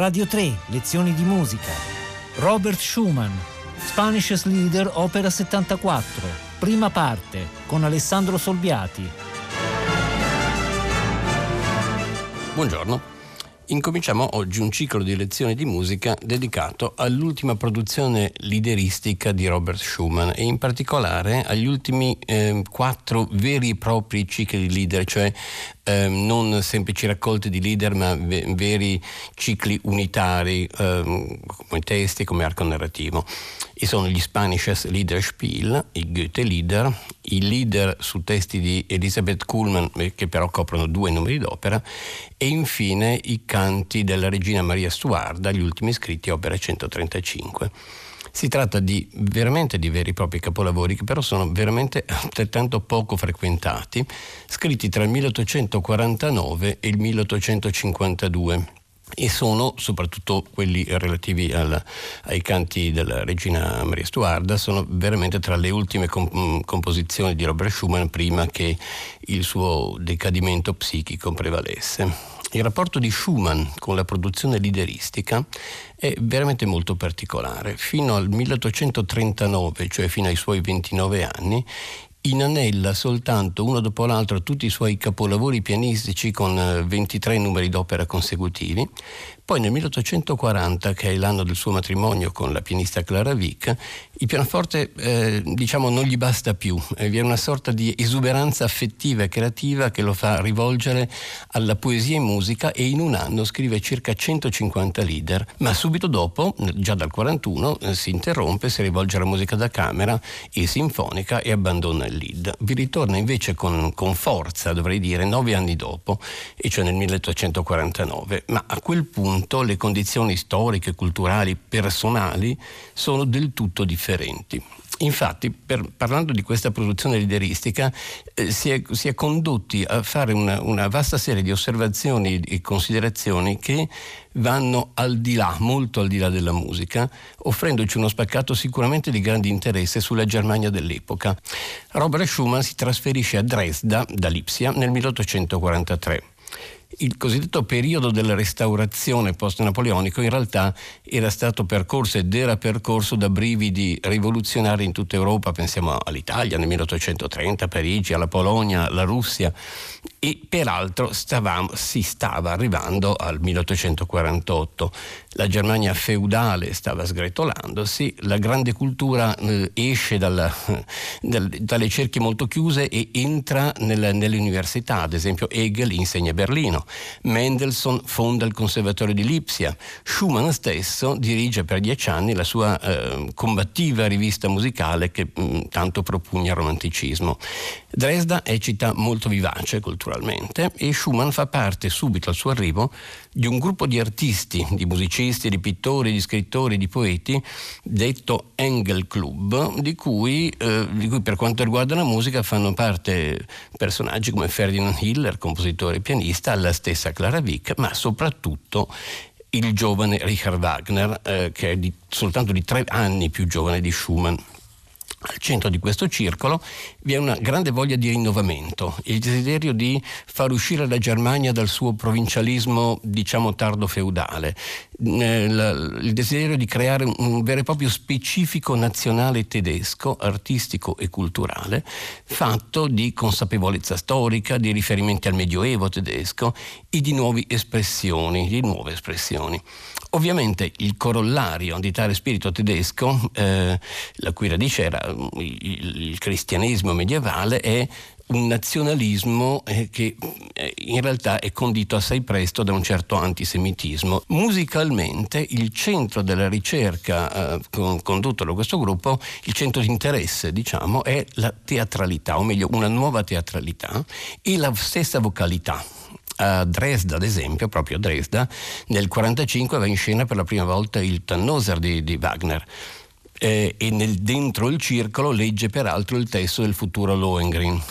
Radio 3, lezioni di musica. Robert Schumann, Spanish Leader, opera 74, prima parte, con Alessandro Solbiati. Buongiorno. Incominciamo oggi un ciclo di lezioni di musica dedicato all'ultima produzione lideristica di Robert Schumann e in particolare agli ultimi eh, quattro veri e propri cicli di leader, cioè eh, non semplici raccolte di leader ma ve- veri cicli unitari eh, come testi, come arco narrativo. E sono gli Spanisches Liederspiel, i Goethe Lieder, i leader su testi di Elisabeth Kuhlmann eh, che però coprono due numeri d'opera e infine i canti della regina Maria Stuarda, gli ultimi scritti, opera 135. Si tratta di veramente di veri e propri capolavori che però sono veramente altrettanto poco frequentati, scritti tra il 1849 e il 1852 e sono soprattutto quelli relativi al, ai canti della regina Maria Stuarda sono veramente tra le ultime comp- mm, composizioni di Robert Schumann prima che il suo decadimento psichico prevalesse. Il rapporto di Schumann con la produzione lideristica è veramente molto particolare. Fino al 1839, cioè fino ai suoi 29 anni, inanella soltanto uno dopo l'altro tutti i suoi capolavori pianistici con 23 eh, numeri d'opera consecutivi, poi nel 1840, che è l'anno del suo matrimonio con la pianista Clara Vick, il pianoforte eh, diciamo non gli basta più, eh, vi è una sorta di esuberanza affettiva e creativa che lo fa rivolgere alla poesia e musica e in un anno scrive circa 150 leader, ma subito dopo, già dal 41, eh, si interrompe, si rivolge alla musica da camera e sinfonica e abbandona il lead. Vi ritorna invece con, con forza, dovrei dire, nove anni dopo, e cioè nel 1849, ma a quel punto punto le condizioni storiche, culturali, personali sono del tutto differenti. Infatti, per, parlando di questa produzione lideristica, eh, si, è, si, è, condotti a fare una, una, vasta serie di osservazioni e considerazioni che vanno al di là, molto al di là della musica, offrendoci uno spaccato sicuramente di grande interesse sulla Germania dell'epoca. Robert Schumann si trasferisce a Dresda da Lipsia nel 1843 il cosiddetto periodo della restaurazione post-napoleonico in realtà era stato percorso ed era percorso da brividi rivoluzionari in tutta Europa, pensiamo all'Italia nel 1830, Parigi, alla Polonia, alla Russia. E peraltro stavamo, si stava arrivando al 1848. La Germania feudale stava sgretolandosi, la grande cultura eh, esce dalla, dal, dalle cerchie molto chiuse e entra nel, nelle ad esempio Hegel insegna a Berlino, Mendelssohn fonda il Conservatorio di Lipsia, Schumann stesso dirige per dieci anni la sua eh, combattiva rivista musicale che mh, tanto propugna il romanticismo. Dresda è città molto vivace culturalmente e Schumann fa parte subito al suo arrivo di un gruppo di artisti, di musicisti, di pittori, di scrittori, di poeti, detto Engel Club, di cui, eh, di cui per quanto riguarda la musica fanno parte personaggi come Ferdinand Hiller, compositore e pianista, la stessa Clara Wick, ma soprattutto il giovane Richard Wagner, eh, che è di, soltanto di tre anni più giovane di Schumann. Al centro di questo circolo vi è una grande voglia di rinnovamento, il desiderio di far uscire la Germania dal suo provincialismo, diciamo, tardo feudale, il desiderio di creare un vero e proprio specifico nazionale tedesco, artistico e culturale, fatto di consapevolezza storica, di riferimenti al Medioevo tedesco e di nuove espressioni, di nuove espressioni. Ovviamente il corollario di tale spirito tedesco, eh, la cui radice era il, cristianesimo medievale, è un nazionalismo eh, che eh, in realtà è condito assai presto da un certo antisemitismo. Musicalmente il centro della ricerca eh, condotto da questo gruppo, il centro di interesse diciamo, è la teatralità, o meglio una nuova teatralità e la stessa vocalità a Dresda, ad esempio, proprio a Dresda, nel 1945 va in scena per la prima volta il Tannhäuser di, di Wagner. Eh, e nel, dentro il circolo legge peraltro il testo del futuro Lohengrin.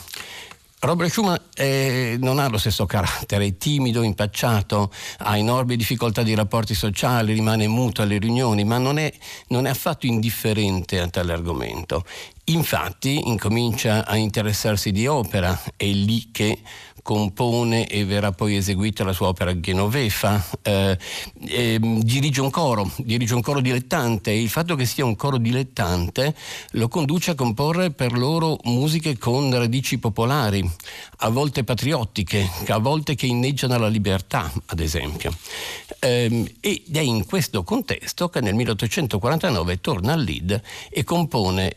Robert Schumann eh, non ha lo stesso carattere, è timido, impacciato, ha enormi difficoltà di rapporti sociali, rimane muto alle riunioni, ma non è, non è affatto indifferente a tale argomento. Infatti incomincia a interessarsi di opera, è lì che compone e verrà poi eseguita la sua opera Genoveffa, eh, eh, dirige un coro, dirige un coro dilettante e il fatto che sia un coro dilettante lo conduce a comporre per loro musiche con radici popolari, a volte patriottiche, a volte che inneggiano alla libertà, ad esempio. Ed è in questo contesto che nel 1849 torna al Lied e compone,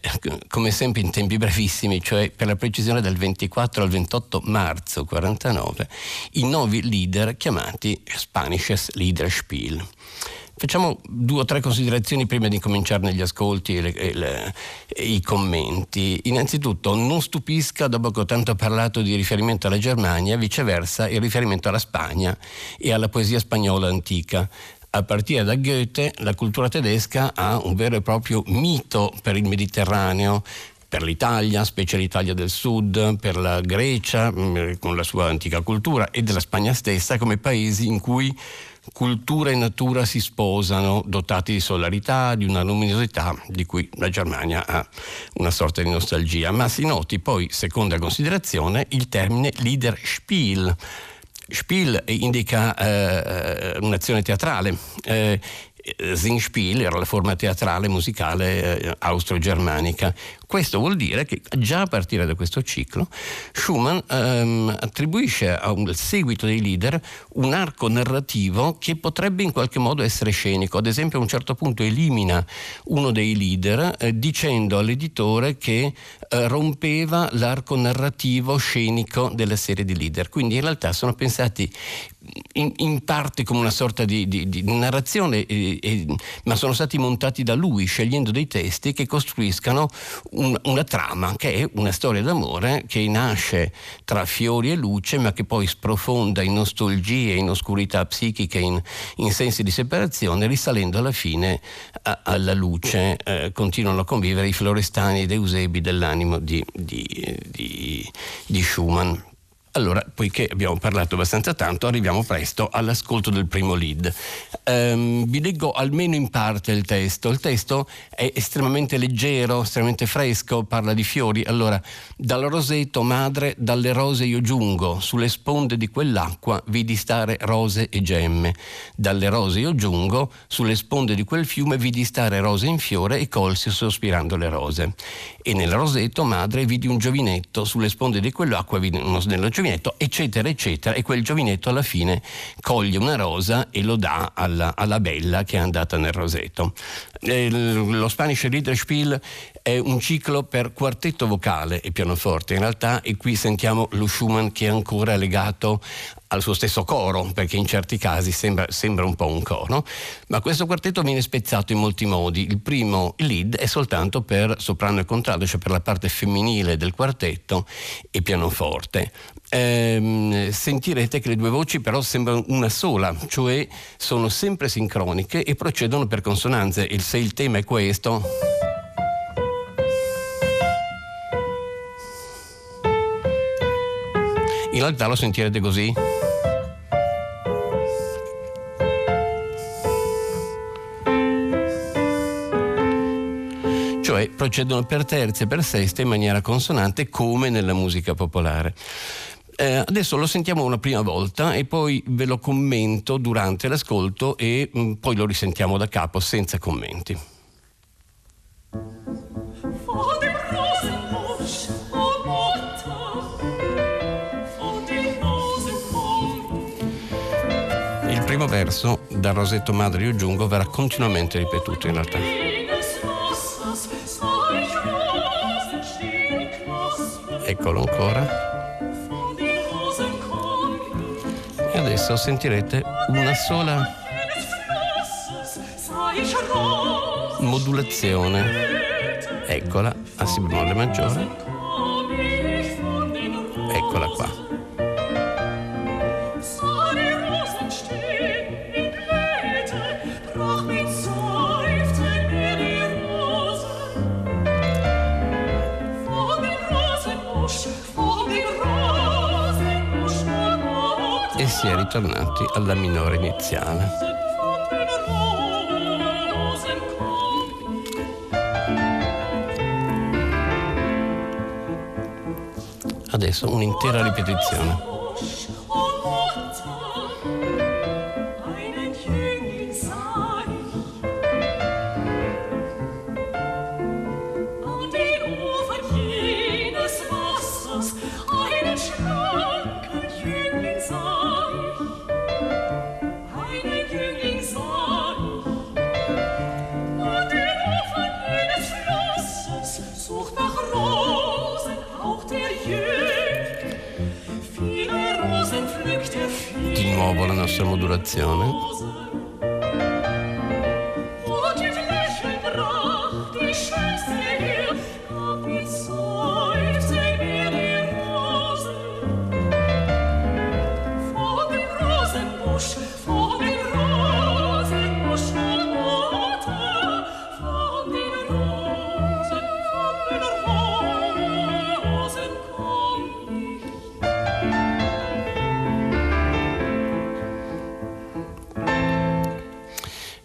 come sempre in tempi brevissimi, cioè per la precisione del 24 al 28 marzo 49 i nuovi leader chiamati Spanisches Liederspiel. Facciamo due o tre considerazioni prima di cominciare negli ascolti e, le, e, le, e, i commenti. Innanzitutto, non stupisca, dopo che ho tanto parlato di riferimento alla Germania, viceversa il riferimento alla Spagna e alla poesia spagnola antica. A partire da Goethe, la cultura tedesca ha un vero e proprio mito per il Mediterraneo, per l'Italia, specie l'Italia del Sud, per la Grecia, mm, con la sua antica cultura, e della Spagna stessa come paesi in cui cultura e natura si sposano, dotati di solarità, di una luminosità di cui la Germania ha una sorta di nostalgia. Ma si noti poi, seconda considerazione, il termine Liederspiel. Spiel indica eh, un'azione teatrale. Eh, Singspiel era la forma teatrale musicale eh, austro-germanica. Questo vuol dire che già a partire da questo ciclo Schumann ehm, attribuisce al seguito dei leader un arco narrativo che potrebbe in qualche modo essere scenico. Ad esempio a un certo punto elimina uno dei leader eh, dicendo all'editore che eh, rompeva l'arco narrativo scenico della serie di leader. Quindi in realtà sono pensati in, in, parte come una sorta di, di, di narrazione, eh, eh, ma sono stati montati da lui, scegliendo dei testi che costruiscano un, una trama, che è una storia d'amore che nasce tra fiori e luce, ma che poi sprofonda in nostalgie, in oscurità psichiche, in, in sensi di separazione, risalendo alla fine a, alla luce. Eh, continuano a convivere i florestani ed eusebi dell'animo di, di Schumann. Allora, poiché abbiamo parlato abbastanza tanto, arriviamo presto all'ascolto del primo lead. Um, vi leggo almeno in parte il testo. Il testo è estremamente leggero, estremamente fresco, parla di fiori. Allora, dal roseto madre, dalle rose io giungo, sulle sponde di quell'acqua vidi stare rose e gemme. Dalle rose io giungo, sulle sponde di quel fiume vidi stare rose in fiore e colsi sospirando le rose. E nel roseto madre vidi un giovinetto, sulle sponde di quell'acqua vidi uno snello giovinetto eccetera, eccetera. E quel giovinetto alla fine coglie una rosa e lo dà alla, alla bella che è andata nel roseto. Eh, lo Spanish Liederspiel è un ciclo per quartetto vocale e pianoforte in realtà e qui sentiamo lo Schumann che è ancora legato al suo stesso coro, perché in certi casi sembra, sembra, un po' un coro, ma questo quartetto viene spezzato in molti modi. Il primo lead è soltanto per soprano e contralto, cioè per la parte femminile del quartetto e pianoforte. Ehm, sentirete che le due voci però sembrano una sola, cioè sono sempre sincroniche e procedono per consonanze. E se il tema è questo... realtà lo sentirete così. cioè procedono per terze e per seste in maniera consonante come nella musica popolare. Eh, adesso lo sentiamo una prima volta e poi ve lo commento durante l'ascolto e mh, mm, poi lo risentiamo da capo senza commenti. Primo verso, dal rosetto madre io giungo, verrà continuamente ripetuto in realtà. Eccolo ancora. adesso sentirete una sola modulazione. Eccola, a si bemolle maggiore. Si è ritornati alla minore iniziale. Adesso un'intera ripetizione. Modulazione.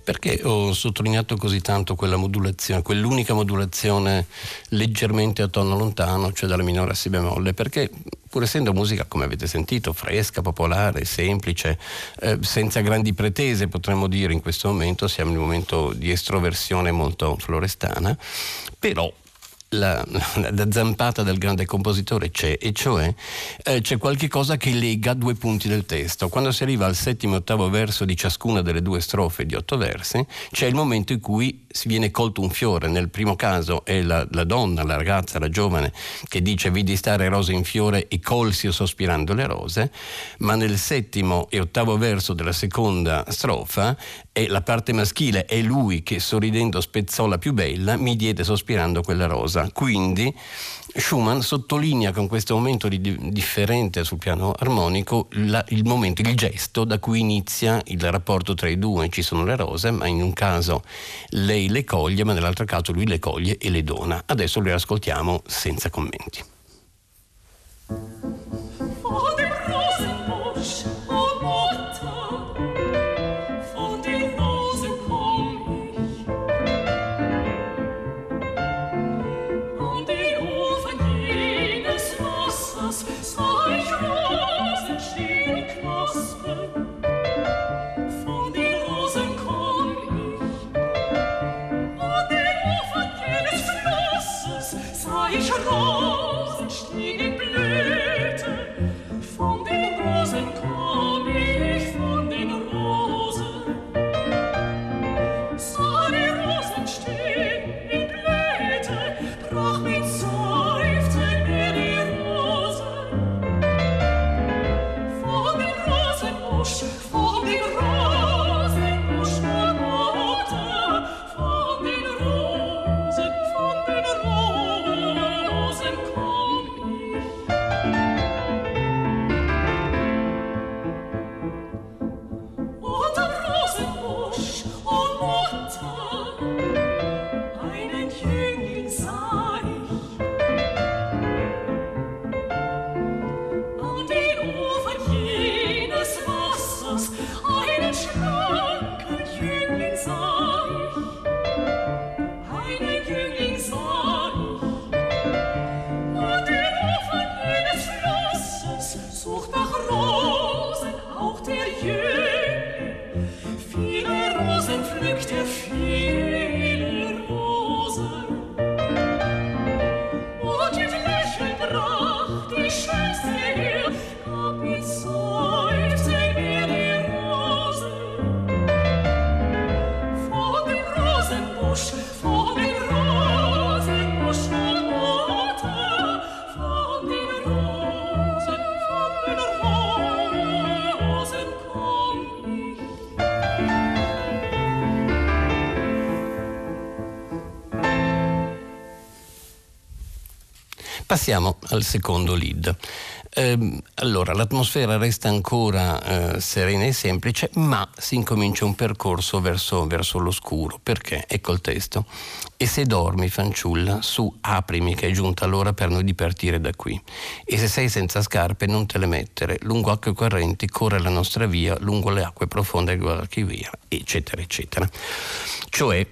Perché ho sottolineato così tanto quella modulazione, quell'unica modulazione leggermente a tono lontano, cioè dalla minore a si bemolle? Perché pur essendo musica, come avete sentito, fresca, popolare, semplice, eh, senza grandi pretese, potremmo dire in questo momento, siamo in un momento di estroversione molto florestana, però la, la, zampata del grande compositore c'è, e cioè eh, c'è qualche cosa che lega due punti del testo. Quando si arriva al settimo e ottavo verso di ciascuna delle due strofe di otto versi, c'è il momento in cui si viene colto un fiore. Nel primo caso è la, la donna, la ragazza, la giovane, che dice vidi stare rose in fiore e colsi sospirando le rose, ma nel settimo e ottavo verso della seconda strofa è la parte maschile, è lui che sorridendo spezzò la più bella, mi diede sospirando quella rosa. Quindi Schumann sottolinea con questo momento di, differente sul piano armonico la, il momento, il gesto da cui inizia il rapporto tra i due. Ci sono le rose, ma in un caso lei le coglie, ma nell'altro caso lui le coglie e le dona. Adesso le ascoltiamo senza commenti. Passiamo al secondo lead. Ehm, allora, l'atmosfera resta ancora eh, serena e semplice, ma si incomincia un percorso verso, verso l'oscuro. Perché? Ecco il testo. E se dormi, fanciulla, su, aprimi che è giunta l'ora per noi di partire da qui. E se sei senza scarpe, non te le mettere. Lungo acque correnti corre la nostra via, lungo le acque profonde il Guadalquivir, eccetera, eccetera. Cioè,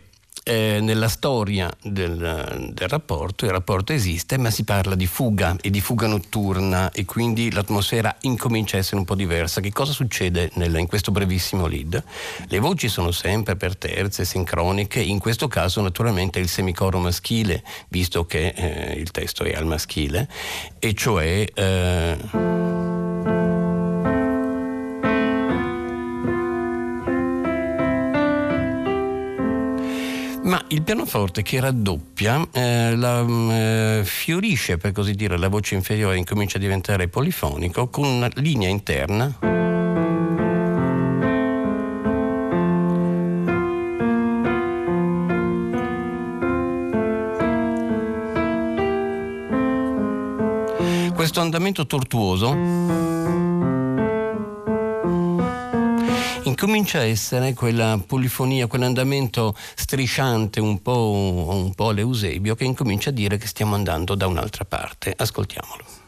eh, nella storia del, del, rapporto, il rapporto esiste, ma si parla di fuga e di fuga notturna e quindi l'atmosfera incomincia a essere un po' diversa. Che cosa succede nel, in questo brevissimo lead? Le voci sono sempre per terze, sincroniche, in questo caso naturalmente il semicoro maschile, visto che eh, il testo è al maschile, e cioè... Eh, ma il pianoforte che raddoppia eh, la, mm, eh, fiorisce per così dire la voce inferiore incomincia a diventare polifonico con una linea interna. Questo andamento tortuoso incomincia a essere quella polifonia, quell'andamento strisciante un po', un po' all'Eusebio che incomincia a dire che stiamo andando da un'altra parte. Ascoltiamolo.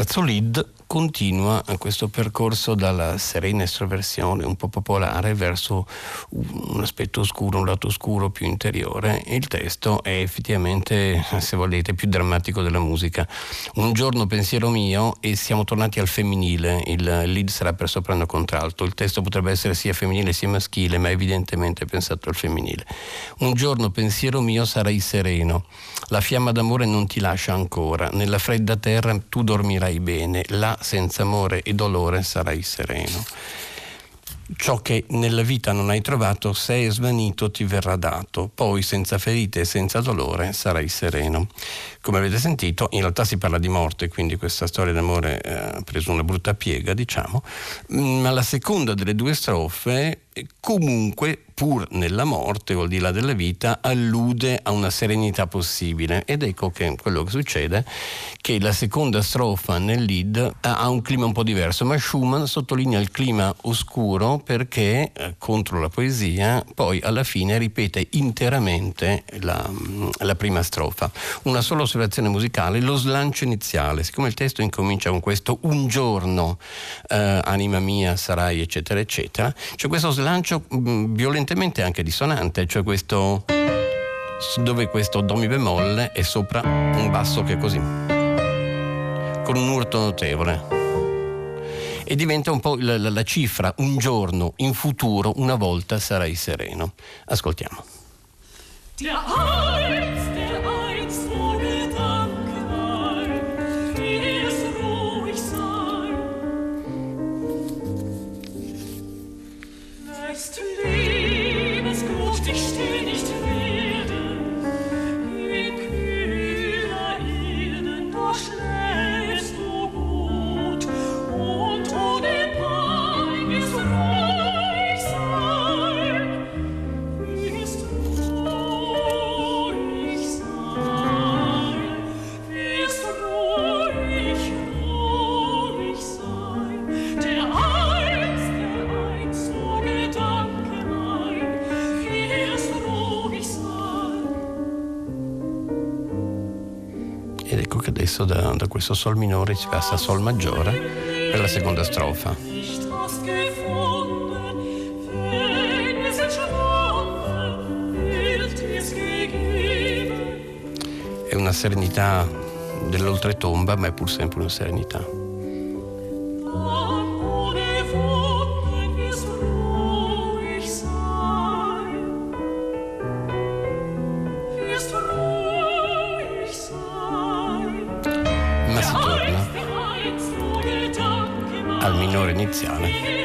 Terzo lead continua questo percorso dalla serena estroversione un po' popolare verso un aspetto oscuro, un lato oscuro più interiore. Il testo è effettivamente, se volete, più drammatico della musica. Un giorno pensiero mio e siamo tornati al femminile, il lead sarà per soprano contralto, il testo potrebbe essere sia femminile sia maschile, ma evidentemente è pensato al femminile. Un giorno pensiero mio sarai sereno, la fiamma d'amore non ti lascia ancora, nella fredda terra tu dormirai bene, là senza amore e dolore sarai sereno. Ciò che nella vita non hai trovato, se è svanito, ti verrà dato. Poi, senza ferite e senza dolore, sarai sereno. Come avete sentito, in realtà si parla di morte, quindi questa storia d'amore eh, ha preso una brutta piega, diciamo. Mm, ma la seconda delle due strofe comunque pur nella morte o al di là della vita allude a una serenità possibile. Ed ecco che quello che succede che la seconda strofa nel lead ha un clima un po' diverso ma Schumann sottolinea il clima oscuro perché eh, contro la poesia poi alla fine ripete interamente la, mm, la prima strofa. Una sola osservazione musicale lo slancio iniziale. Siccome il testo incomincia con questo un giorno eh, anima mia sarai eccetera eccetera c'è questo slancio mh, mm, violentemente anche dissonante, cioè questo dove questo do mi bemolle è sopra un basso che è così, con un urto notevole. E diventa un po' la, la, la cifra, un giorno, in futuro, una volta sarai sereno. Ascoltiamo. Adesso da, da questo Sol minore si passa a Sol maggiore per la seconda strofa. È una serenità dell'oltretomba, ma è pur sempre una serenità. Iniziale.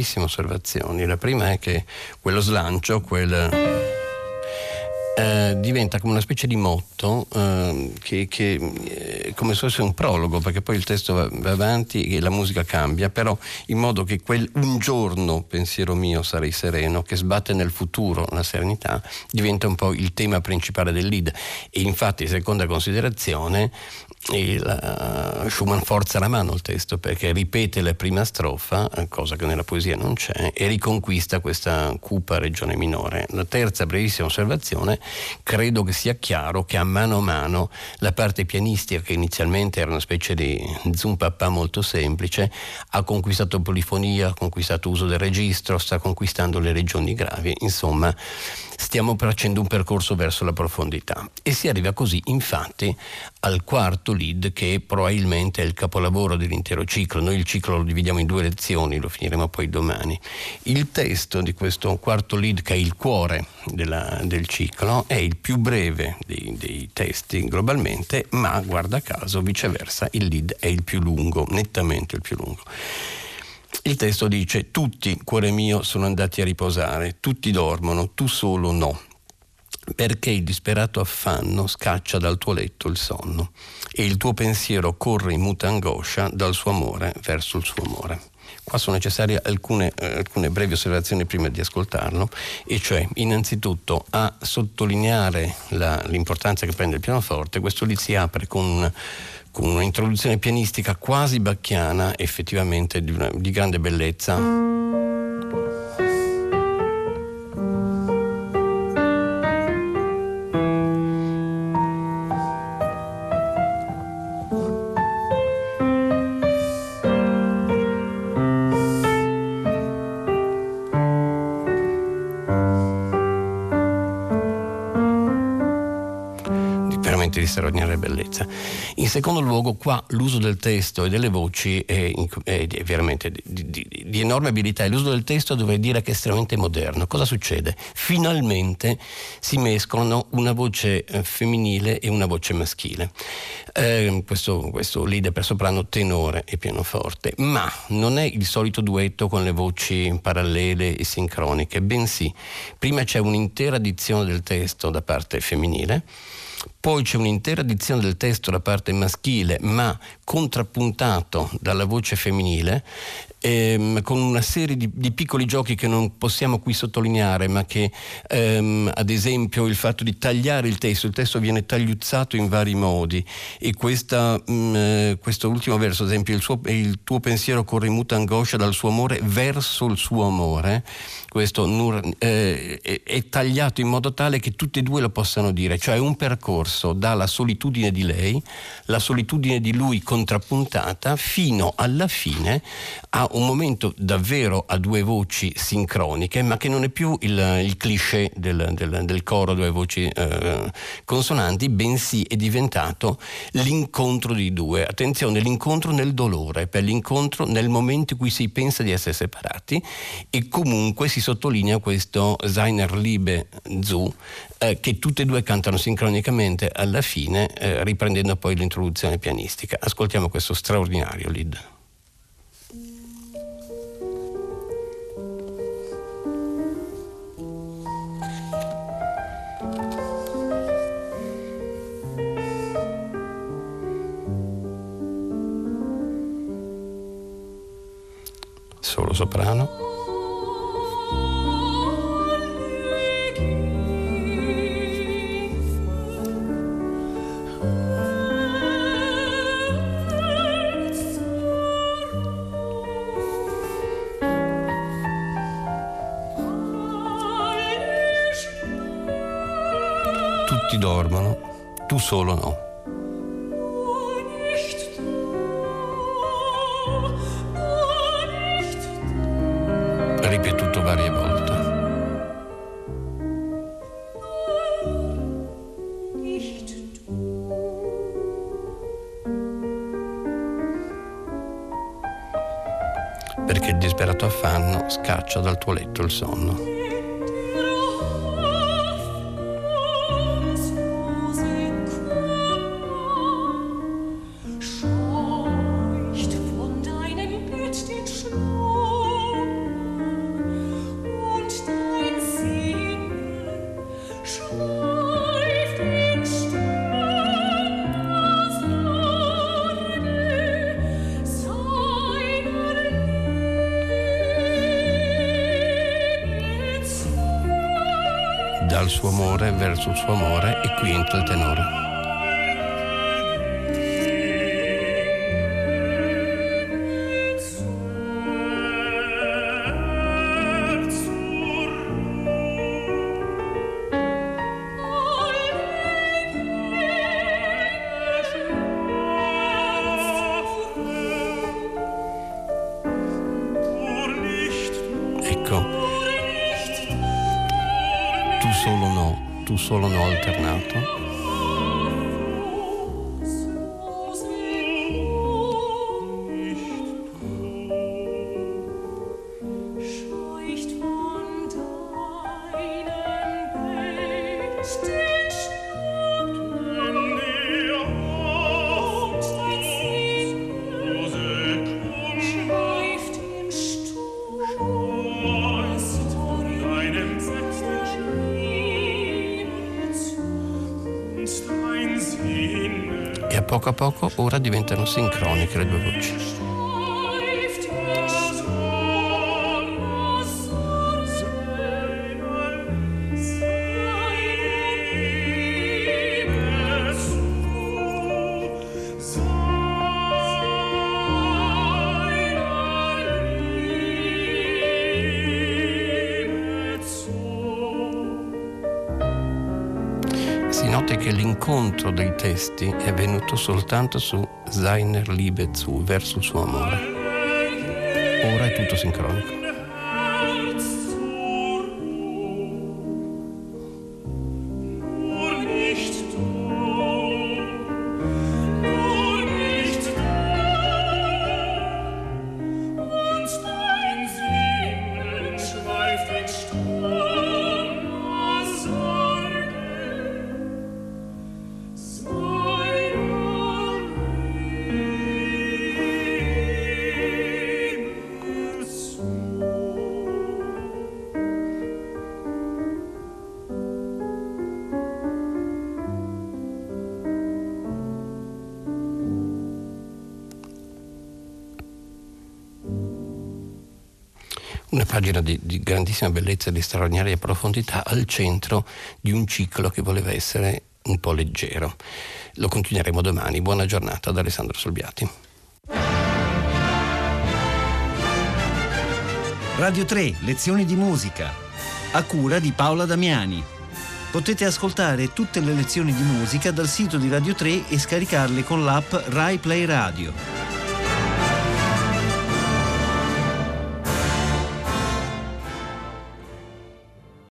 Tre brevissime osservazioni. La prima è che quello slancio, quel eh, diventa come una specie di motto eh, che, che eh, come se fosse un prologo perché poi il testo va, va, avanti e la musica cambia però in modo che quel un giorno pensiero mio sarei sereno che sbatte nel futuro la serenità diventa un po' il tema principale del lead e infatti seconda considerazione il, uh, Schumann forza la mano il testo perché ripete la prima strofa, cosa che nella poesia non c'è, e riconquista questa cupa regione minore. La terza brevissima osservazione, credo che sia chiaro che a mano a mano la parte pianistica, che inizialmente era una specie di zoom papà molto semplice, ha conquistato polifonia, ha conquistato uso del registro, sta conquistando le regioni gravi, insomma stiamo facendo un percorso verso la profondità e si arriva così infatti al quarto lead che probabilmente è il capolavoro dell'intero ciclo. Noi il ciclo lo dividiamo in due lezioni, lo finiremo poi domani. Il testo di questo quarto lead che è il cuore della, del ciclo è il più breve dei, dei testi globalmente, ma guarda caso viceversa il lead è il più lungo, nettamente il più lungo. Il testo dice tutti, cuore mio, sono andati a riposare, tutti dormono, tu solo no, perché il disperato affanno scaccia dal tuo letto il sonno e il tuo pensiero corre in muta angoscia dal suo amore verso il suo amore. Qua sono necessarie alcune, eh, alcune, brevi osservazioni prima di ascoltarlo, e cioè innanzitutto a sottolineare la, l'importanza che prende il pianoforte, questo lì si apre con con un'introduzione pianistica quasi bacchiana, effettivamente di, una, di grande bellezza. Di straordinaria bellezza. In secondo luogo, qua l'uso del testo e delle voci è, è veramente di, di, di, enorme abilità e l'uso del testo dovrei dire che è estremamente moderno. Cosa succede? Finalmente si mescolano una voce eh, femminile e una voce maschile. Eh, questo, questo leader per soprano tenore e pianoforte, ma non è il solito duetto con le voci parallele e sincroniche, bensì prima c'è un'intera dizione del testo da parte femminile poi c'è un'intera edizione del testo da parte maschile, ma contrappuntato dalla voce femminile, ehm, con una serie di, di, piccoli giochi che non possiamo qui sottolineare, ma che ehm, ad esempio il fatto di tagliare il testo, il testo viene tagliuzzato in vari modi e questa, mh, mm, eh, questo ultimo verso, ad esempio il, suo, il, tuo pensiero corre in muta angoscia dal suo amore verso il suo amore, questo eh, è, è tagliato in modo tale che tutti e due lo possano dire, cioè un percorso dalla solitudine di lei, la solitudine di lui contrappuntata, fino alla fine a un momento davvero a due voci sincroniche, ma che non è più il, il cliché del, del, del, coro a due voci eh, consonanti, bensì è diventato l'incontro di due. Attenzione, l'incontro nel dolore, per l'incontro nel momento in cui si pensa di essere separati e comunque si sottolinea questo Seiner Liebe zu, eh, che tutte e due cantano sincronicamente alla fine, eh, riprendendo poi l'introduzione pianistica. Ascoltiamo questo straordinario lead. Soprano. dormono, tu solo no. Perché il disperato affanno scaccia dal tuo letto il sonno. Solo no alternato sincroniche le due voci. L'incontro dei testi è avvenuto soltanto su Seiner Liebe zu, verso il suo amore. Ora è tutto sincronico. Pagina di, di, grandissima bellezza e di straordinaria profondità al centro di un ciclo che voleva essere un po' leggero. Lo continueremo domani. Buona giornata da Alessandro Solbiati. Radio 3, lezioni di musica, a cura di Paola Damiani. Potete ascoltare tutte le lezioni di musica dal sito di Radio 3 e scaricarle con l'app Rai Play Radio.